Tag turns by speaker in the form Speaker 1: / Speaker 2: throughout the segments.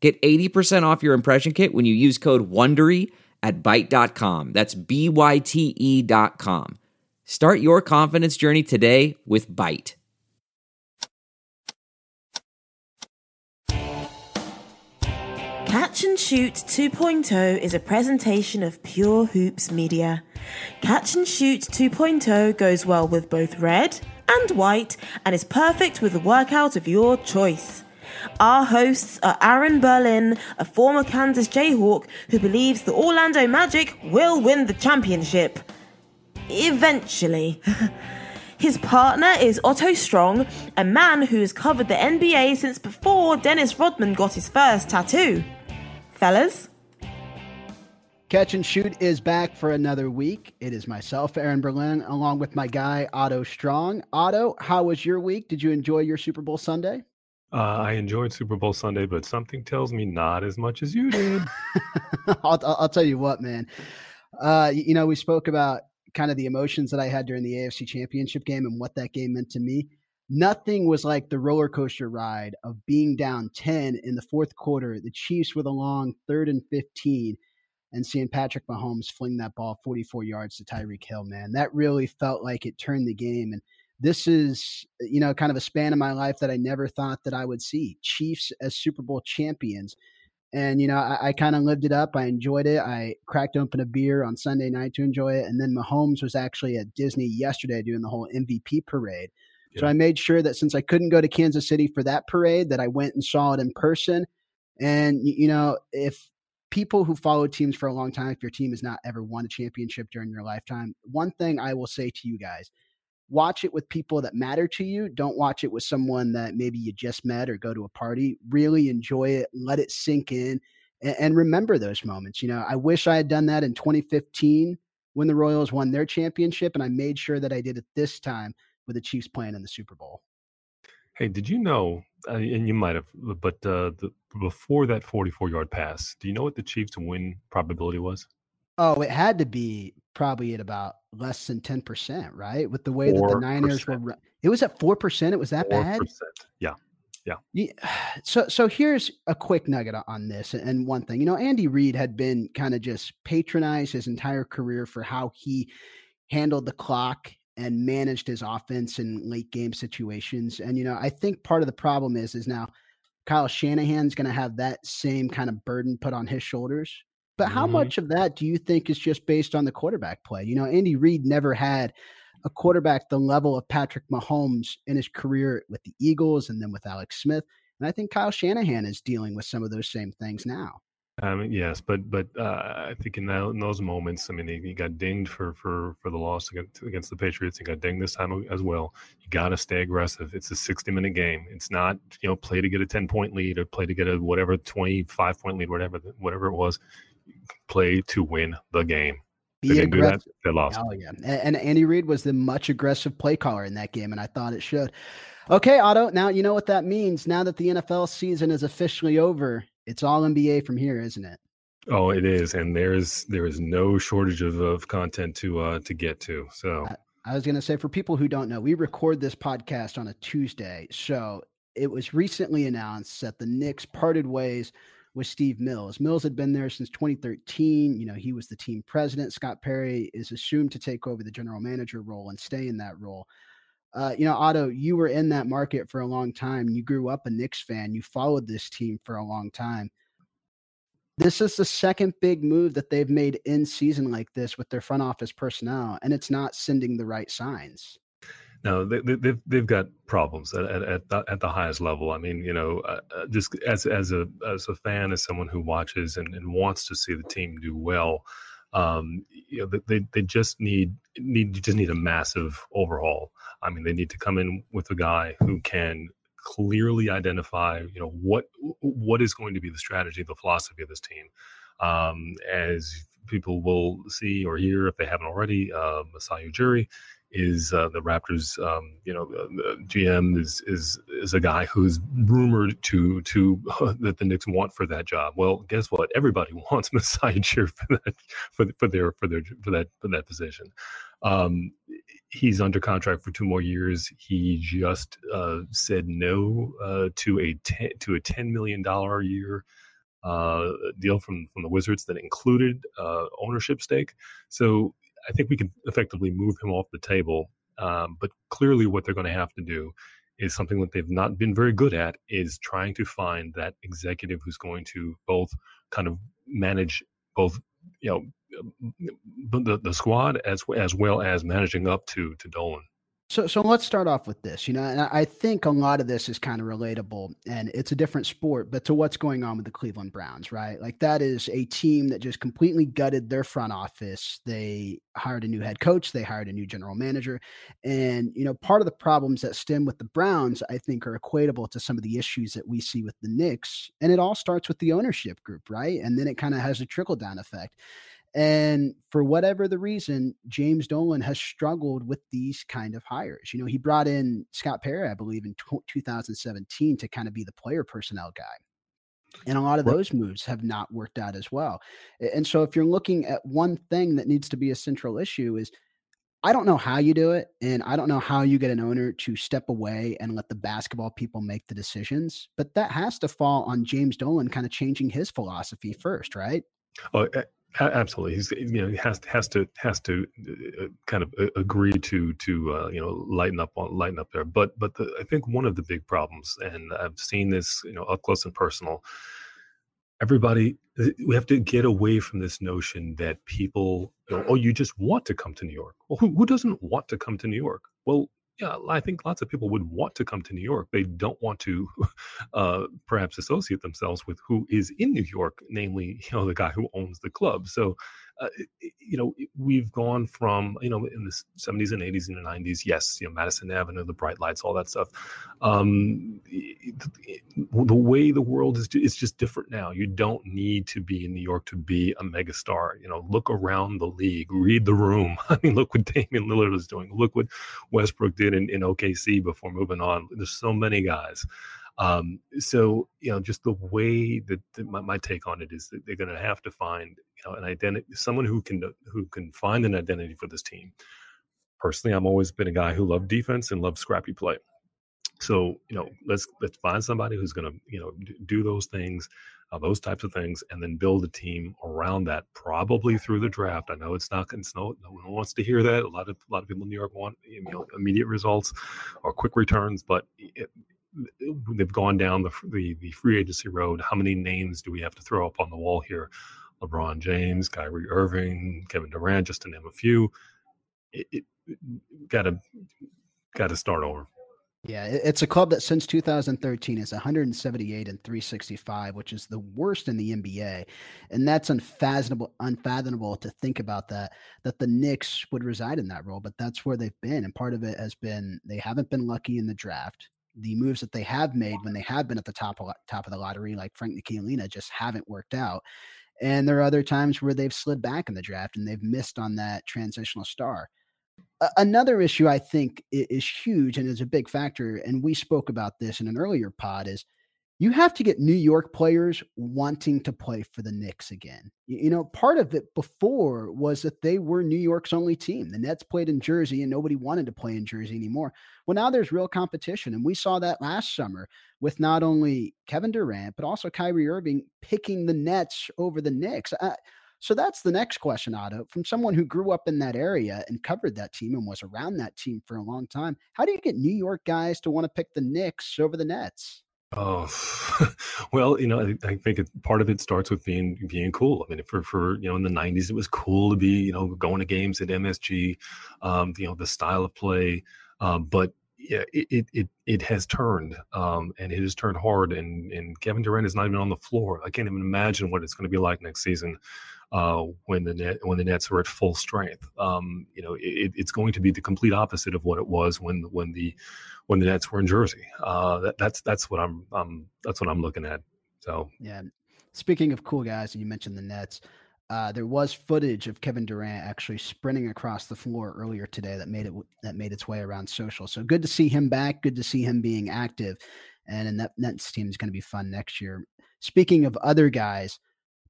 Speaker 1: Get 80% off your impression kit when you use code WONDERY at Byte.com. That's B-Y-T-E dot com. Start your confidence journey today with Byte.
Speaker 2: Catch and Shoot 2.0 is a presentation of Pure Hoops Media. Catch and Shoot 2.0 goes well with both red and white and is perfect with the workout of your choice. Our hosts are Aaron Berlin, a former Kansas Jayhawk who believes the Orlando Magic will win the championship. Eventually. His partner is Otto Strong, a man who has covered the NBA since before Dennis Rodman got his first tattoo. Fellas?
Speaker 3: Catch and Shoot is back for another week. It is myself, Aaron Berlin, along with my guy, Otto Strong. Otto, how was your week? Did you enjoy your Super Bowl Sunday?
Speaker 4: Uh, I enjoyed Super Bowl Sunday, but something tells me not as much as you did.
Speaker 3: I'll, I'll tell you what, man. Uh, you know, we spoke about kind of the emotions that I had during the AFC Championship game and what that game meant to me. Nothing was like the roller coaster ride of being down 10 in the fourth quarter, the Chiefs with a long third and 15, and seeing Patrick Mahomes fling that ball 44 yards to Tyreek Hill, man. That really felt like it turned the game. And this is, you know, kind of a span of my life that I never thought that I would see. Chiefs as Super Bowl champions. And, you know, I, I kind of lived it up. I enjoyed it. I cracked open a beer on Sunday night to enjoy it. And then Mahomes was actually at Disney yesterday doing the whole MVP parade. Yeah. So I made sure that since I couldn't go to Kansas City for that parade, that I went and saw it in person. And, you know, if people who follow teams for a long time, if your team has not ever won a championship during your lifetime, one thing I will say to you guys – watch it with people that matter to you. Don't watch it with someone that maybe you just met or go to a party. Really enjoy it, let it sink in, and, and, remember those moments. You know, I wish I had done that in 2015 when the Royals won their championship, and I made sure that I did it this time with the Chiefs playing in the Super Bowl.
Speaker 4: Hey, did you know? Uh, and you might have, but uh, the, before that 44 yard pass, do you know what the Chiefs' win probability was?
Speaker 3: Oh, it had to be probably at about less than 10%, right? With the way 4%. that the Niners were it was at 4%, it was that 4%. bad?
Speaker 4: Yeah. Yeah.
Speaker 3: yeah. So so here's a quick nugget on this and one thing. You know, Andy Reid had been kind of just patronized his entire career for how he handled the clock and managed his offense in late game situations. And you know, I think part of the problem is is now Kyle Shanahan's going to have that same kind of burden put on his shoulders but how mm-hmm. much of that do you think is just based on the quarterback play? You know, Andy Reid never had a quarterback the level of Patrick Mahomes in his career with the Eagles and then with Alex Smith. And I think Kyle Shanahan is dealing with some of those same things now.
Speaker 4: Um, yes, but but uh, I think in, that, in, those moments, I mean, he, he, got dinged for for for the loss against, against the Patriots. He got dinged this time as well. You got to stay aggressive. It's a sixty minute game. It's not you know play to get a ten point lead or play to get a whatever twenty five point lead, whatever whatever it was play to win the game.
Speaker 3: Be they aggressive. That, they lost. Oh yeah, and, and Andy Reid was the much aggressive play caller in that game, and I thought it should. Okay, Otto. Now you know what that means. Now that the NFL season is officially over, it's all NBA from here, isn't it?
Speaker 4: Oh, it is, and there's there is no shortage of, of content to uh to get to. So
Speaker 3: I, I was going to say for people who don't know, we record this podcast on a Tuesday, so it was recently announced that the Knicks parted ways with Steve Mills. Mills had been there since 2013. You know, he was the team president. Scott Perry is assumed to take over the general manager role and stay in that role. Uh, you know, Otto, you were in that market for a long time. You grew up a Knicks fan. You followed this team for a long time. This is the second big move that they've made in season like this with their front office personnel, and it's not sending the right signs.
Speaker 4: No, they, have they've, they've got problems at, at, the, at the highest level. I mean, you know, uh, uh, just as as a as a fan, as someone who watches and, and wants to see the team do well, um, you know, they they just need need just need a massive overhaul. I mean, they need to come in with a guy who can clearly identify, you know, what what is going to be the strategy, the philosophy of this team. Um, as people will see or hear if they haven't already, uh, Masai Ujiri is uh, the Raptors. Um, you know, the GM is is is a guy who's rumored to to that the Knicks want for that job. Well, guess what? Everybody wants Masai Ujiri for that for for their for their for that for that position. Um, he's under contract for two more years. He just uh, said no uh, to a ten, to a ten million dollar a year uh, deal from from the Wizards that included uh, ownership stake. So I think we can effectively move him off the table. Um, but clearly, what they're going to have to do is something that they've not been very good at is trying to find that executive who's going to both kind of manage both you know the, the squad as as well as managing up to to Dolan.
Speaker 3: So, so let's start off with this. You know, and I think a lot of this is kind of relatable, and it's a different sport, but to what's going on with the Cleveland Browns, right? Like that is a team that just completely gutted their front office. They hired a new head coach, they hired a new general manager, and you know, part of the problems that stem with the Browns, I think, are equatable to some of the issues that we see with the Knicks, and it all starts with the ownership group, right? And then it kind of has a trickle down effect. And for whatever the reason, James Dolan has struggled with these kind of hires. You know, he brought in Scott Perry, I believe, in t- 2017 to kind of be the player personnel guy. And a lot of those moves have not worked out as well. And so if you're looking at one thing that needs to be a central issue is I don't know how you do it, and I don't know how you get an owner to step away and let the basketball people make the decisions. But that has to fall on James Dolan kind of changing his philosophy first, right?
Speaker 4: Oh, eh, Absolutely, he's you know he has has to has to uh, uh, kind of uh, agree to to uh, you know lighten up on lighten up there. But but the, I think one of the big problems, and I've seen this you know up close and personal. Everybody, we have to get away from this notion that people, you know, oh, you just want to come to New York. Well, who, who doesn't want to come to New York? Well, yeah, I think lots of people would want to come to New York. They don't want to uh, perhaps associate themselves with who is in New York, namely, you know, the guy who owns the club. So uh, you know, we've gone from, you know, in the 70s and 80s and the 90s, yes, you know, Madison Avenue, the bright lights, all that stuff. Um, the way the world is, is just different now. You don't need to be in New York to be a megastar. You know, look around the league, read the room. I mean, look what Damian Lillard is doing. Look what Westbrook did in, in OKC before moving on. There's so many guys. Um, so you know, just the way that, that my, my, take on it is that they're going to have to find you know an identity, someone who can who can find an identity for this team. Personally, I'm always been a guy who loved defense and loved scrappy play. So you know, let's let's find somebody who's going to you know do those things, uh, those types of things, and then build a team around that. Probably through the draft. I know it's not. It's no. No one wants to hear that. A lot of a lot of people in New York want you know immediate results or quick returns, but it, they've gone down the, the, the free agency road. How many names do we have to throw up on the wall here? LeBron James, Kyrie Irving, Kevin Durant, just to name a few. It, got to got to start over.
Speaker 3: Yeah, it's a club that since 2013 is 178 and 365, which is the worst in the NBA, and that's unfathomable. Unfathomable to think about that that the Knicks would reside in that role, but that's where they've been, and part of it has been they haven't been lucky in the draft the moves that they have made when they have been at the top of top of the lottery, like Frank Ntilikina, just haven't worked out. And there are other times where they've slid back in the draft and they've missed on that transitional star. another issue I think is huge and is a big factor, and we spoke about this in an earlier pod, is you have to get New York players wanting to play for the Knicks again. You know, part of it before was that they were New York's only team. The Nets played in Jersey and nobody wanted to play in Jersey anymore. Well, now there's real competition. And we saw that last summer with not only Kevin Durant, but also Kyrie Irving picking the Nets over the Knicks. Uh, so that's the next question, Otto. From someone who grew up in that area and covered that team and was around that team for a long time, how do you get New York guys to want to pick the Knicks over the Nets?
Speaker 4: Oh, well, you know, I, I think it, part of it starts with being being cool. I mean, for for you know, in the '90s, it was cool to be you know going to games at MSG, um, you know, the style of play. Um, but yeah, it, it it has turned, um, and it has turned hard. And and Kevin Durant is not even on the floor. I can't even imagine what it's going to be like next season uh, when the net when the Nets were at full strength. Um, you know, it, it's going to be the complete opposite of what it was when when the when the Nets were in Jersey. Uh, that, that's that's what I'm um, that's what I'm looking at. So
Speaker 3: yeah. Speaking of cool guys, and you mentioned the Nets, uh, there was footage of Kevin Durant actually sprinting across the floor earlier today that made it that made its way around social. So good to see him back. Good to see him being active, and, and that Nets team is going to be fun next year. Speaking of other guys,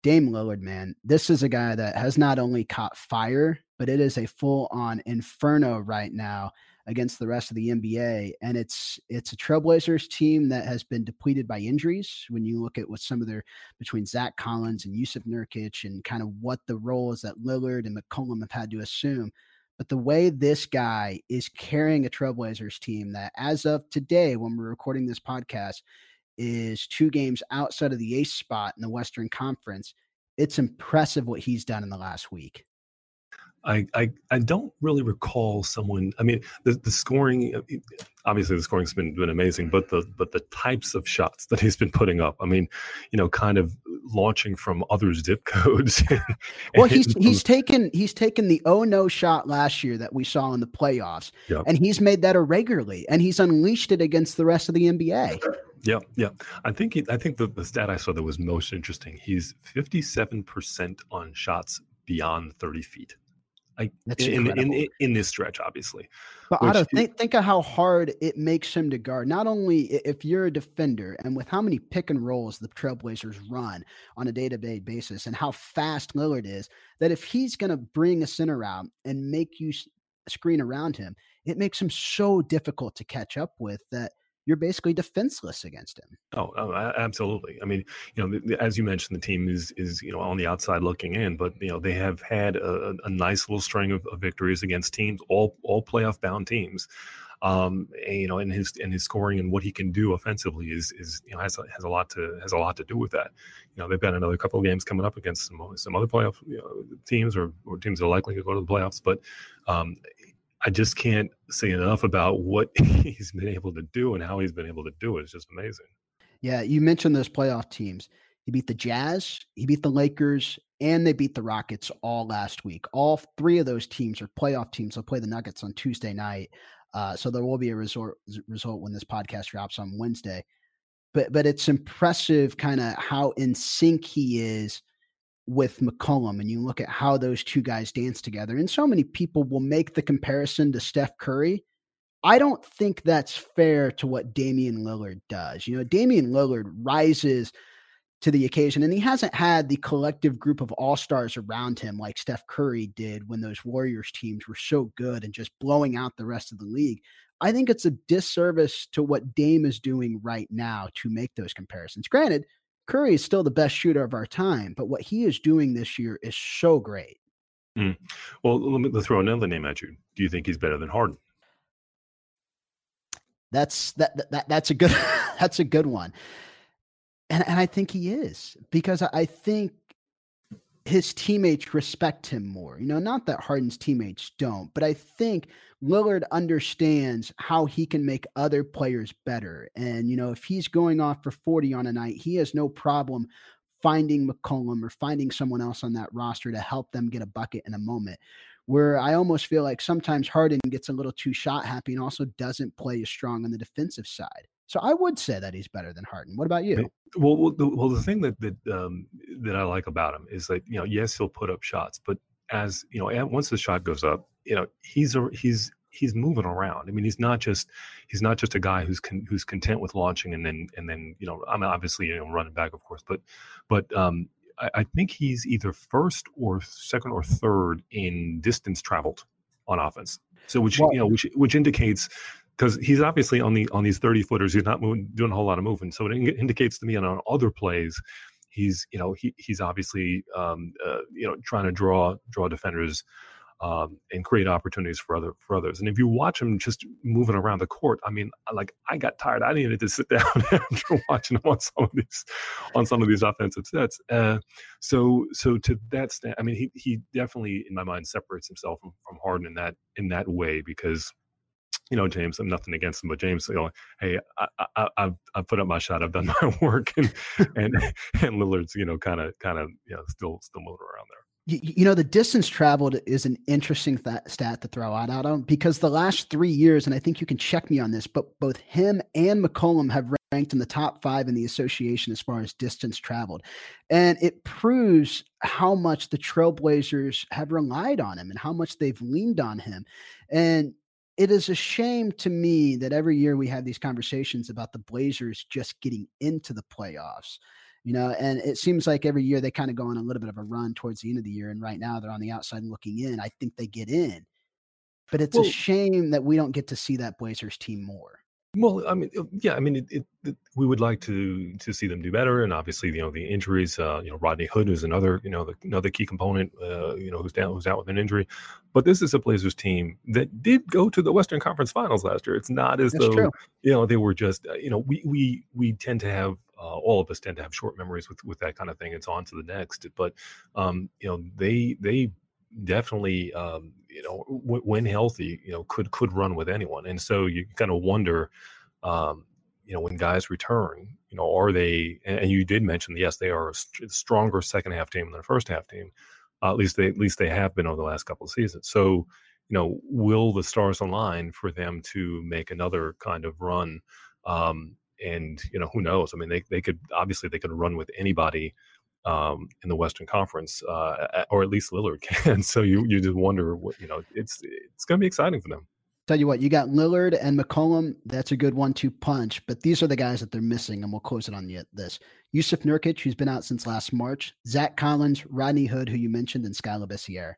Speaker 3: Dame Lillard, man, this is a guy that has not only caught fire, but it is a full on inferno right now against the rest of the NBA. And it's it's a Trailblazers team that has been depleted by injuries. When you look at what some of their between Zach Collins and Jusuf Nurkic and kind of what the roles that Lillard and McCollum have had to assume. But the way this guy is carrying a Trailblazers team that as of today, when we're recording this podcast, is two games outside of the ace spot in the Western Conference. It's impressive what he's done in the last week.
Speaker 4: I, I, I don't really recall someone. I mean, the, the scoring, uh, obviously the scoring's been been amazing, but the but the types of shots that he's been putting up. I mean, you know, kind of launching from other zip codes.
Speaker 3: and, well, he's he's taken he's taken the oh no shot last year that we saw in the playoffs, and he's made that irregularly, and he's unleashed it against the rest of the NBA.
Speaker 4: Yeah, yeah. I think he, I think the, the stat I saw that was most interesting. He's fifty seven percent on shots beyond thirty feet. Like That's in, in, in, in this stretch, obviously.
Speaker 3: But Otto, think think of how hard it makes him to guard. Not only if you're a defender, and with how many pick and rolls the Trailblazers run on a day to day basis, and how fast Lillard is, that if he's going to bring a center out and make you screen around him, it makes him so difficult to catch up with that you're basically defenseless against him.
Speaker 4: Oh, oh absolutely. I mean, you know, as you mentioned, the team is is you know on the outside looking in, but you know they have had a, a nice little string of, of, victories against teams, all all playoff bound teams. Um, and, you know, and his and his scoring and what he can do offensively is is you know has a, has a lot to has a lot to do with that. You know, they've got another couple of games coming up against some some other playoff you know, teams or, or teams that are likely to go to the playoffs, but um, I just can't say enough about what he's been able to do and how he's been able to do it. It's just amazing.
Speaker 3: Yeah, you mentioned those playoff teams. He beat the Jazz, he beat the Lakers, and they beat the Rockets all last week. All three of those teams are playoff teams. They'll play the Nuggets on Tuesday night. Uh, so there will be a resort, result when this podcast drops on Wednesday. But but it's impressive kind of how in sync he is with McCollum and you look at how those two guys dance together, and so many people will make the comparison to Steph Curry. I don't think that's fair to what Damian Lillard does. You know, Damian Lillard rises to the occasion, and he hasn't had the collective group of all stars around him like Steph Curry did when those Warriors teams were so good and just blowing out the rest of the league. I think it's a disservice to what Dame is doing right now to make those comparisons. Granted, Curry is still the best shooter of our time, but what he is doing this year is so great.
Speaker 4: Mm. Well, let me throw another name at you. Do you think he's better than Harden?
Speaker 3: That's that, that that's a good that's a good one. And and I think he is because I think his teammates respect him more. You know, not that Harden's teammates don't, but I think Lillard understands how he can make other players better. And, you know, if he's going off for 40 on a night, he has no problem finding McCollum or finding someone else on that roster to help them get a bucket in a moment. Where I almost feel like sometimes Harden gets a little too shot happy and also doesn't play as strong on the defensive side. So I would say that he's better than Harden. What about you?
Speaker 4: Well, well, the, well, the thing that that um, that I like about him is that you know, yes, he'll put up shots, but as you know, once the shot goes up, you know, he's a, he's he's moving around. I mean, he's not just he's not just a guy who's con, who's content with launching and then and then you know, I mean, obviously you know, running back, of course, but but um, I, I think he's either first or second or third in distance traveled on offense. So which well, you know, which which indicates because he's obviously on the on these 30 footers he's not moving, doing a whole lot of moving so it indicates to me and on other plays he's you know he, he's obviously um, uh, you know trying to draw draw defenders um, and create opportunities for other for others. And if you watch him just moving around the court, I mean, like I got tired. I needed to sit down after watching him on some of these on some of these offensive sets. Uh, so so to that extent, I mean, he he definitely in my mind separates himself from, from Harden in that in that way because you know, James, I'm nothing against him, but James, you know, hey, I, have I've put up my shot, I've done my work, and and and Lillard's, you know, kind of kind of you know still still moving around there.
Speaker 3: You, you know, the distance traveled is an interesting th- stat to throw out, Adam, because the last three years, and I think you can check me on this, but both him and McCollum have ranked in the top five in the association as far as distance traveled. And it proves how much the Trailblazers have relied on him and how much they've leaned on him. And it is a shame to me that every year we have these conversations about the Blazers just getting into the playoffs. You know, and it seems like every year they kind of go on a little bit of a run towards the end of the year. And right now they're on the outside looking in. I think they get in. But it's well, a shame that we don't get to see that Blazers team more.
Speaker 4: Well, I mean, yeah, I mean, it, it, it, we would like to to see them do better, and obviously, you know, the injuries. Uh, you know, Rodney Hood is another, you know, the, another key component. Uh, you know, who's down, who's out with an injury. But this is a Blazers team that did go to the Western Conference Finals last year. It's not as That's though true. you know they were just. Uh, you know, we we we tend to have uh, all of us tend to have short memories with with that kind of thing. It's on to the next. But um, you know, they they definitely um, you know w- when healthy you know could could run with anyone. And so you kind of wonder um, you know when guys return you know are they and you did mention yes they are a stronger second half team than the first half team. Uh, at least they at least they have been over the last couple of seasons. So you know will the stars align for them to make another kind of run? Um, and you know who knows? I mean they, they could obviously they could run with anybody um, in the Western Conference, uh, or at least Lillard can. so you you just wonder what you know. It's it's going to be exciting for them.
Speaker 3: Tell you what, you got Lillard and McCollum. That's a good one-two punch. But these are the guys that they're missing, and we'll close it on yet this. Jusuf Nurkic, who's been out since last March. Zach Collins, Rodney Hood, who you mentioned, and Skal Labissiere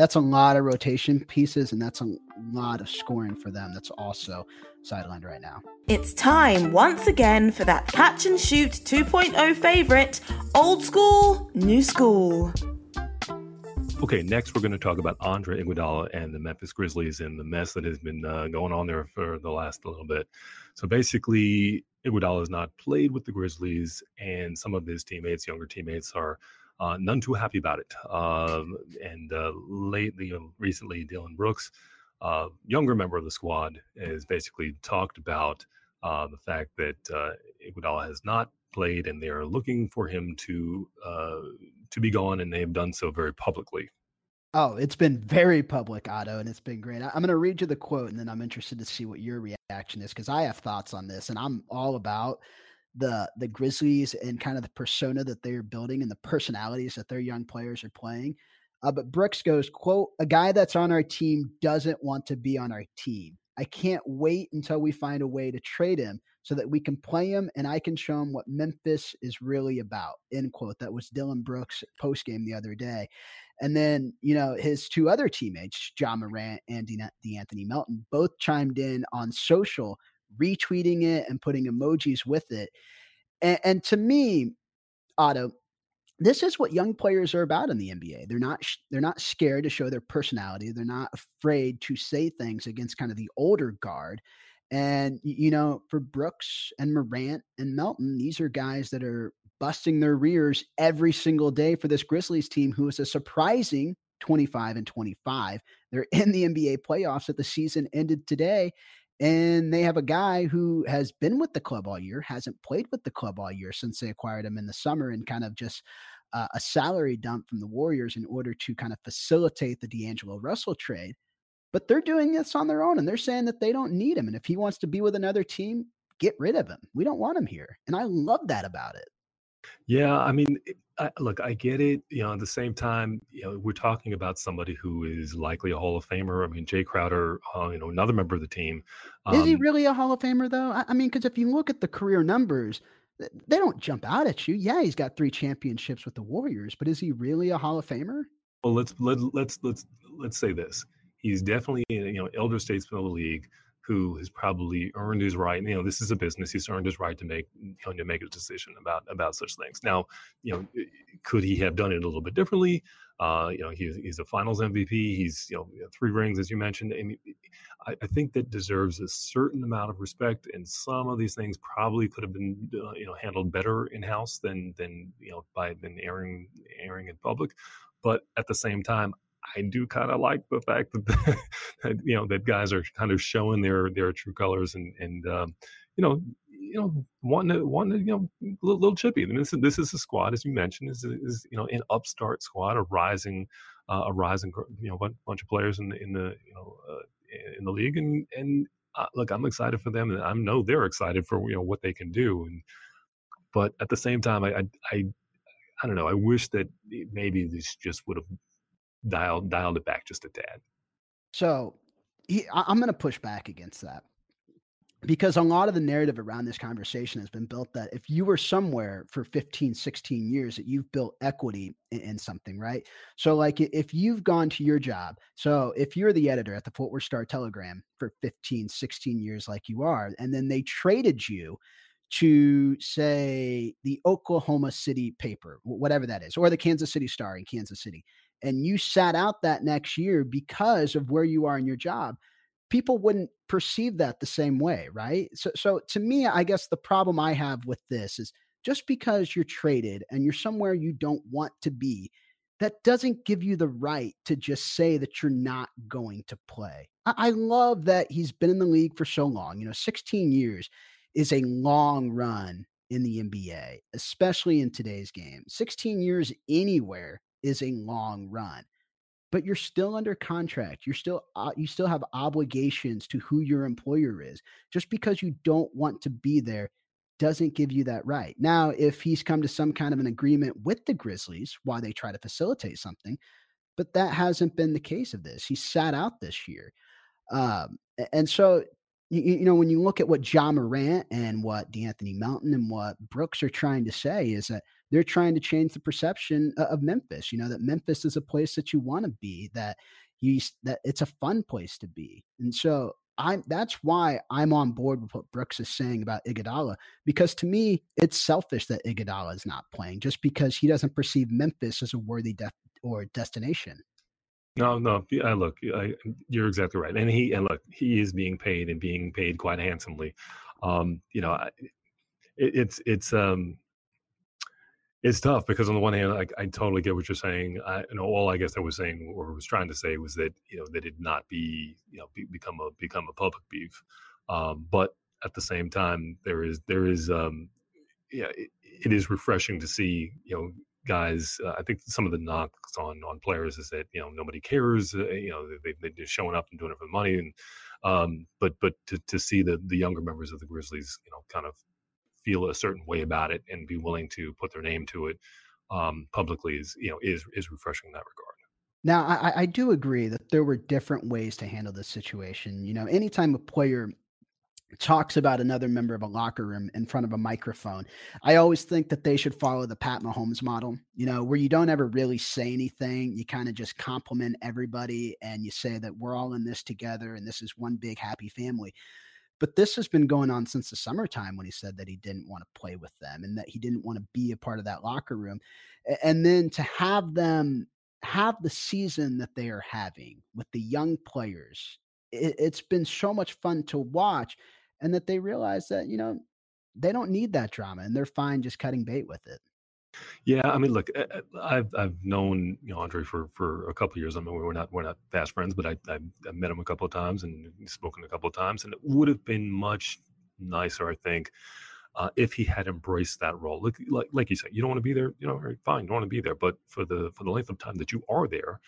Speaker 3: that's a lot of rotation pieces and that's a lot of scoring for them that's also sidelined right now.
Speaker 2: It's time once again for that catch and shoot 2.0 favorite old school, new school.
Speaker 4: Okay, next we're going to talk about Andre Iguodala and the Memphis Grizzlies and the mess that has been uh, going on there for the last little bit. So basically, Iguodala has not played with the Grizzlies, and some of his teammates, younger teammates, are uh, none too happy about it. Um, and uh, lately, um, recently, Dillon Brooks, uh, younger member of the squad, has basically talked about uh, the fact that uh, Iguodala has not played, and they are looking for him to uh, to be gone, and they have done so very publicly.
Speaker 3: Oh, it's been very public, Otto, and it's been great. I'm going to read you the quote, and then I'm interested to see what your reaction is because I have thoughts on this, and I'm all about the the Grizzlies and kind of the persona that they're building and the personalities that their young players are playing. Uh, but Brooks goes, quote, a guy that's on our team doesn't want to be on our team. I can't wait until we find a way to trade him so that we can play him and I can show him what Memphis is really about. End quote. That was Dillon Brooks post game the other day. And then, you know, his two other teammates, Ja Morant and De'Anthony Melton, both chimed in on social retweeting it and putting emojis with it. And, and to me, Otto, this is what young players are about in the NBA. They're not they're not scared to show their personality. They're not afraid to say things against kind of the older guard. And you know, for Brooks and Morant and Melton, these are guys that are busting their rears every single day for this Grizzlies team who is a surprising 25 and 25. They're in the NBA playoffs at the season ended today and they have a guy who has been with the club all year, hasn't played with the club all year since they acquired him in the summer, and kind of just uh, a salary dump from the Warriors in order to kind of facilitate the D'Angelo Russell trade. But they're doing this on their own, and they're saying that they don't need him. And if he wants to be with another team, get rid of him. We don't want him here. And I love that about it.
Speaker 4: Yeah, I mean, I, look, I get it. You know, at the same time, you know, we're talking about somebody who is likely a Hall of Famer. I mean, Jae Crowder, uh, you know, another member of the team.
Speaker 3: Um, is he um really a Hall of Famer though? I, I mean, because if you look at the career numbers, they don't jump out at you. Yeah, he's got three championships with the Warriors, but is he really a Hall of Famer?
Speaker 4: Well, let's let, let's let's let's say this. He's definitely you know elder statesman of the league who has probably earned his right. You know, this is a business; he's earned his right to make you know, to make a decision about about such things. Now, you know, could he have done it a little bit differently? Uh, you know, he's he's a Finals MVP. He's you know three rings, as you mentioned. I, mean, I, I think that deserves a certain amount of respect. And some of these things probably could have been uh, you know handled better in house than than you know by than airing airing in public. But at the same time, I do kind of like the fact that, that, you know that guys are kind of showing their their true colors and and um, you know you know wanting to wanting to you know a little, little chippy. I mean, this is this is a squad as you mentioned is is you know an upstart squad, a rising uh, a rising you know bunch of players in the in the you know uh, in the league and and uh, look, I'm excited for them, and I know they're excited for you know what they can do. And but at the same time, I I I, I don't know. I wish that maybe this just would have dialed dialed it back just a tad.
Speaker 3: So he, I'm going to push back against that because a lot of the narrative around this conversation has been built that if you were somewhere for 15 16 years that you've built equity in, in, something right so like if you've gone to your job so if you're the editor at the fort worth star telegram for 15 16 years like you are and then they traded you to say the oklahoma city paper whatever that is or the kansas city star in kansas city and you sat out that next year because of where you are in your job people wouldn't perceive that the same way, right? So, so to me, I guess the problem I have with this is just because you're traded and you're somewhere you don't want to be, that doesn't give you the right to just say that you're not going to play. I, I love that he's been in the league for so long. You know, 16 years is a long run in the NBA, especially in today's game. 16 years anywhere is a long run but you're still under contract. You're still uh, you still have obligations to who your employer is. Just because you don't want to be there doesn't give you that right. Now, if he's come to some kind of an agreement with the Grizzlies while they try to facilitate something, but that hasn't been the case of this. He sat out this year. Um, and so you, you, know, when you look at what Ja Morant and what De'Anthony Melton and what Brooks are trying to say is that they're trying to change the perception of Memphis. You know that Memphis is a place that you want to be. That you that it's a fun place to be. And so I'm that's why I'm on board with what Brooks is saying about Iguodala because to me it's selfish that Iguodala is not playing just because he doesn't perceive Memphis as a worthy def- or destination.
Speaker 4: No, no. I look, I, you're exactly right. And he and look, he is being paid and being paid quite handsomely. Um, you know, it, it's it's um it's tough because on the one hand, I, I totally get what you're saying. I, you know, all I guess I was saying or was trying to say was that you know that it not be you know be, become a become a public beef. Um, but at the same time, there is there is um, yeah, it, it is refreshing to see you know guys. Uh, I think some of the knocks on on players is that you know nobody cares. Uh, you know they, they're just showing up and doing it for the money. And um, but but to, to see the the younger members of the Grizzlies, you know, kind of feel a certain way about it and be willing to put their name to it um, publicly is you know is is refreshing in that regard.
Speaker 3: Now, I, I do agree that there were different ways to handle this situation. You know, anytime a player talks about another member of a locker room in front of a microphone. I always think that they should follow the Pat Mahomes model, you know, where you don't ever really say anything. You kind of just compliment everybody and you say that we're all in this together and this is one big happy family. But this has been going on since the summertime when he said that he didn't want to play with them and that he didn't want to be a part of that locker room. And then to have them have the season that they are having with the young players, it, has been so much fun to watch. And that they realize that, you know, they don't need that drama and they're fine just cutting bait with it.
Speaker 4: Yeah, I mean, look, eh, eh, I've I've known you know Andre for for a couple years. I mean, we're not we're not fast friends, but I I, I met him a couple of times and spoken a couple of times, and it would have been much nicer, I think, uh, if he had embraced that role. Like like you said, you don't want to be there, you know, fine, you don't want to be there, but for the for the length of time that you are there,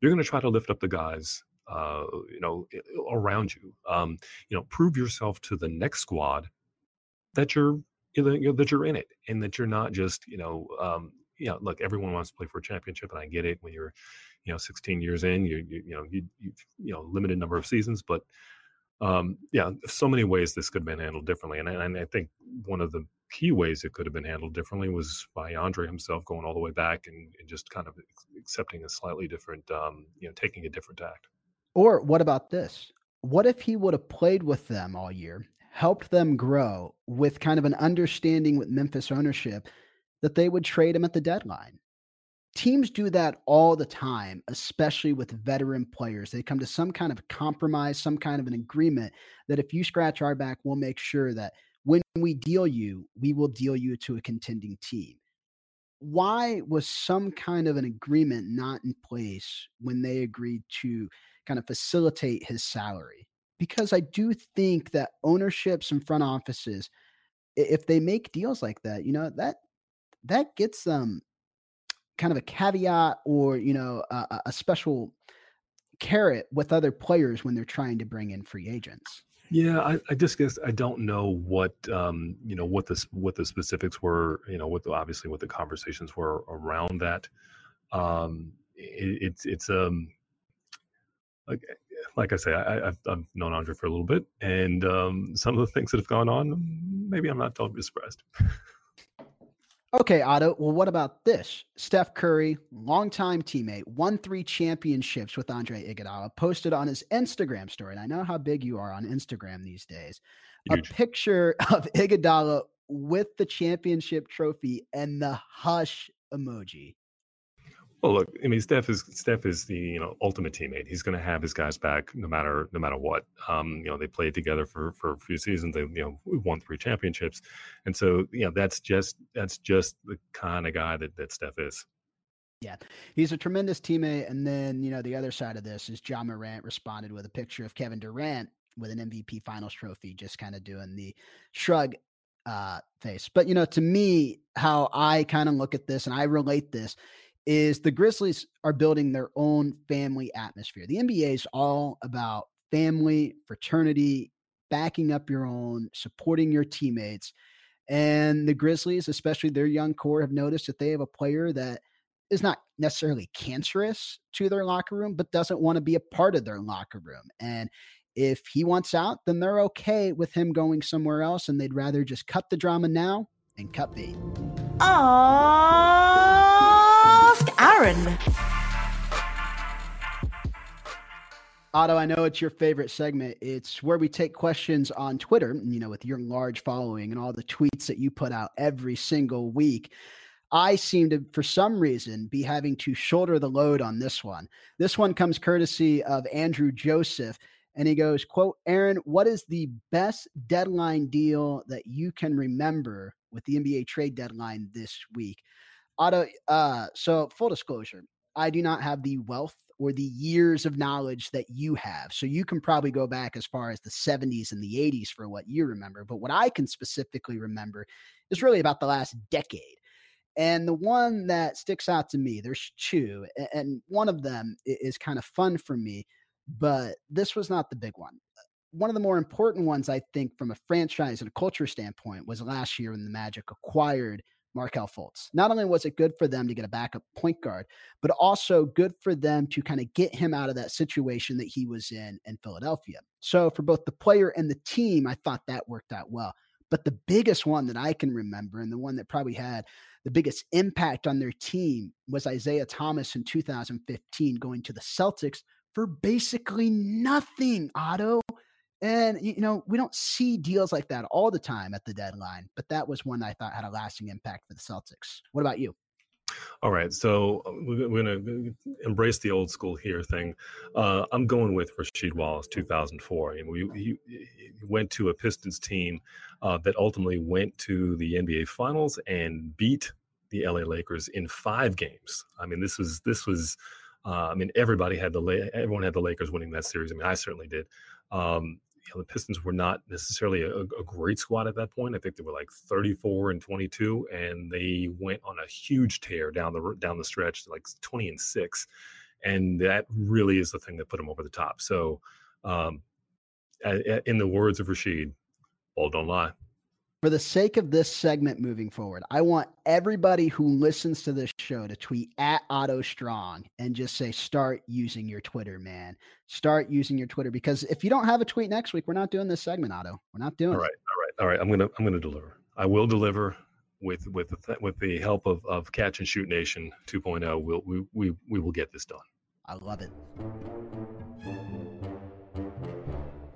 Speaker 4: you're going to try to lift up the guys. Uh, you know, around you. Um, you know, prove yourself to the next squad that you're you know, that you're in it and that you're not just you know um, you know look everyone wants to play for a championship and I get it when you're you know 16 years in you you, you know you, you you know limited number of seasons but um, yeah so many ways this could have been handled differently and, and I think one of the key ways it could have been handled differently was by Andre himself going all the way back and, and just kind of accepting a slightly different um, you know taking a different tact.
Speaker 3: Or what about this? What if he would have played with them all year helped them grow with kind of an understanding with Memphis ownership that they would trade him at the deadline. Teams do that all the time, especially with veteran players. They come to some kind of compromise, some kind of an agreement that if you scratch our back, we'll make sure that when we deal you, we will deal you to a contending team. Why was some kind of an agreement not in place when they agreed to kind of facilitate his salary? Because I do think that ownerships and front offices, if they make deals like that, you know, that that gets them kind of a caveat or, you know, a, a special carrot with other players when they're trying to bring in free agents.
Speaker 4: Yeah, I, I just guess I don't know what um, you know what the what the specifics were. You know, what the, obviously what the conversations were around that. Um, it, it's it's um like like I say, I, have I've known Andre for a little bit, and um, some of the things that have gone on, maybe I'm not totally surprised.
Speaker 3: Okay, Otto. Well, what about this? Steph Curry, longtime teammate, won three championships with Andre Iguodala, posted on his Instagram story. And I know how big you are on Instagram these days. Huge. A picture of Iguodala with the championship trophy and the hush emoji.
Speaker 4: Well, look, I mean, Steph is Steph is the you know ultimate teammate. He's going to have his guys back no matter no matter what. Um, you know, they played together for for a few seasons. They you know won three championships, and so you know that's just that's just the kind of guy that that Steph is.
Speaker 3: Yeah, he's a tremendous teammate. And then you know the other side of this is Ja Morant responded with a picture of Kevin Durant with an MVP Finals trophy, just kind of doing the shrug uh, face. But you know, to me, how I kind of look at this and I relate this is the Grizzlies are building their own family atmosphere. The NBA is all about family, fraternity, backing up your own, supporting your teammates. And the Grizzlies, especially their young core, have noticed that they have a player that is not necessarily cancerous to their locker room, but doesn't want to be a part of their locker room. And if he wants out, then they're okay with him going somewhere else and they'd rather just cut the drama now and cut bait.
Speaker 2: Ask Aaron.
Speaker 3: Otto, I know it's your favorite segment. It's where we take questions on Twitter, you know, with your large following and all the tweets that you put out every single week. I seem to, for some reason, be having to shoulder the load on this one. This one comes courtesy of Andrew Joseph and he goes quote aaron what is the best deadline deal that you can remember with the nba trade deadline this week Otto, uh, so full disclosure i do not have the wealth or the years of knowledge that you have so you can probably go back as far as the 70s and the 80s for what you remember but what i can specifically remember is really about the last decade and the one that sticks out to me there's two and one of them is kind of fun for me but this was not the big one. One of the more important ones, I think, from a franchise and a culture standpoint, was last year when the Magic acquired Markelle Fultz. Not only was it good for them to get a backup point guard, but also good for them to kind of get him out of that situation that he was in in Philadelphia. So for both the player and the team, I thought that worked out well. But the biggest one that I can remember, and the one that probably had the biggest impact on their team, was Isaiah Thomas in 2015 going to the Celtics for basically nothing, Otto. And, you know, we don't see deals like that all the time at the deadline, but that was one I thought had a lasting impact for the Celtics. What about you?
Speaker 4: All right, so uh, we're going to embrace the old school here thing. Uh, I'm going with Rasheed Wallace, 2004. I mean, we, he, he went to a Pistons team uh, that ultimately went to the NBA Finals and beat the LA Lakers in five games. I mean, this was this was uh, I mean, everybody had the everyone had the Lakers winning that series. I mean, I certainly did. Um, know, the Pistons were not necessarily a, a, great squad at that point. I think they were like 34 and 22, and they went on a huge tear down the down the stretch, like 20 and six, and that really is the thing that put them over the top. So, um, in the words of Rasheed, "Ball don't lie."
Speaker 3: For the sake of this segment moving forward, I want everybody who listens to this show to tweet at Otto Strong and just say, start using your Twitter, man. Start using your Twitter because if you don't have a tweet next week, we're not doing this segment, Otto. We're not doing
Speaker 4: all right,
Speaker 3: it.
Speaker 4: All right, all right. I'm gonna I'm gonna deliver. I will deliver with with the, with the help of, of Catch and Shoot Nation 2.0. We'll, we we we will get this done.
Speaker 3: I love it.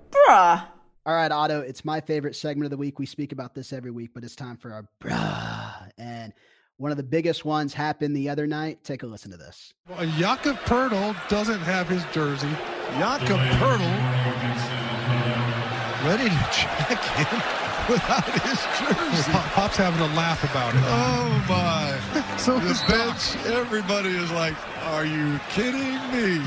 Speaker 2: Bruh.
Speaker 3: All right, Otto, it's my favorite segment of the week. We speak about this every week, but it's time for our bruh. And one of the biggest ones happened the other night. Take a listen to this.
Speaker 5: Well, Jakob Poeltl doesn't have his jersey. Jakob Poeltl ready to check in without his jersey. Pop's having a laugh about it.
Speaker 6: Oh my! so the bench, everybody is like, "Are you kidding me?"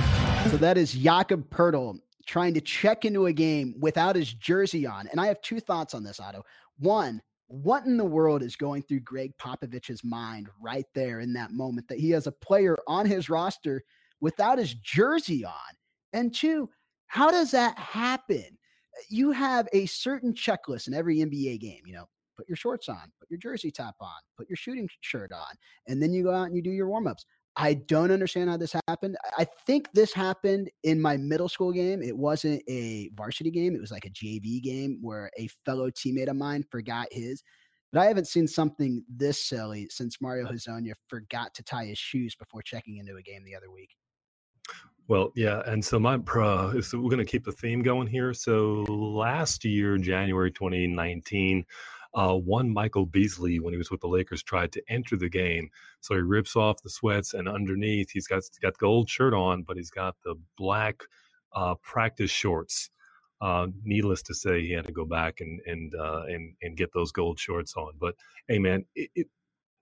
Speaker 3: So that is Jakob Poeltl trying to check into a game without his jersey on. And I have two thoughts on this, Otto. One, what in the world is going through Gregg Popovich's mind right there in that moment that he has a player on his roster without his jersey on? And two, how does that happen? You have a certain checklist in every NBA game, you know, put your shorts on, put your jersey top on, put your shooting shirt on, and then you go out and you do your warm-ups. I don't understand how this happened. I think this happened in my middle school game. It wasn't a varsity game, it was like a JV game where a fellow teammate of mine forgot his. But I haven't seen something this silly since Mario Hezonja forgot to tie his shoes before checking into a game the other week.
Speaker 4: Well, yeah, and so my uh, so we're going to keep the theme going here. So last year, January 2019, uh, one Michael Beasley, when he was with the Lakers, tried to enter the game. So he rips off the sweats, and underneath he's got got the gold shirt on, but he's got the black uh, practice shorts. Uh, needless to say, he had to go back and and uh, and and get those gold shorts on. But hey, man, it, it,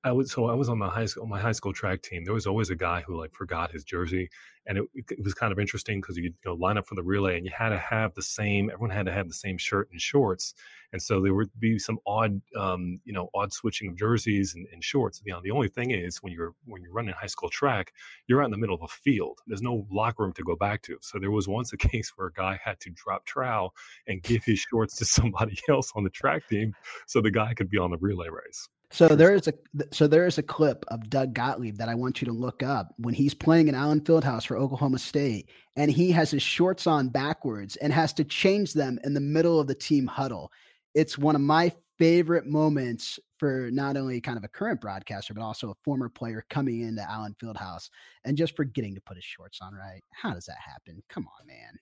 Speaker 4: I was so I was on my high school my high school track team. There was always a guy who like forgot his jersey, and it, it was kind of interesting because you, you know line up for the relay and you had to have the same. Everyone had to have the same shirt and shorts, and so there would be some odd um, you know odd switching of jerseys and, and shorts. You know, the only thing is when you're when you're running high school track, you're out in the middle of a field. There's no locker room to go back to. So there was once a case where a guy had to drop trowel and give his shorts to somebody else on the track team so the guy could be on the relay race.
Speaker 3: So there is a so there is a clip of Doug Gottlieb that I want you to look up when he's playing in Allen Fieldhouse for Oklahoma State, and he has his shorts on backwards and has to change them in the middle of the team huddle. It's one of my favorite moments for not only kind of a current broadcaster but also a former player coming into Allen Fieldhouse and just forgetting to put his shorts on. Right? How does that happen? Come on, man.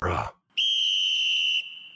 Speaker 4: Bruh.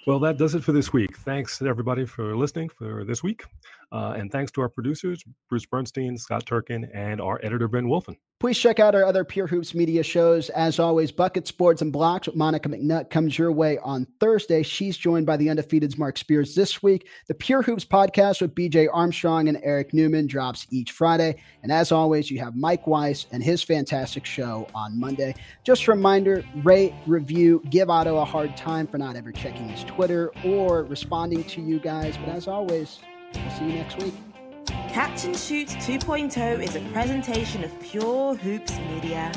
Speaker 4: Well, that does it for this week. Thanks everybody for listening for this week. Uh, and thanks to our producers, Bruce Bernstein, Scott Turkin, and our editor, Ben Wolfen.
Speaker 3: Please check out our other Pure Hoops media shows. As always, Buckets, Boards, and Blocks with Monica McNutt comes your way on Thursday. She's joined by the undefeated's Marc Spears this week. The Pure Hoops podcast with BJ Armstrong and Eric Newman drops each Friday. And as always, you have Mike Weiss and his fantastic show on Monday. Just a reminder rate, review, give Otto a hard time for not ever checking his Twitter or responding to you guys. But as always, we'll see you next week.
Speaker 2: Catch and Shoot 2.0 is a presentation of Pure Hoops Media.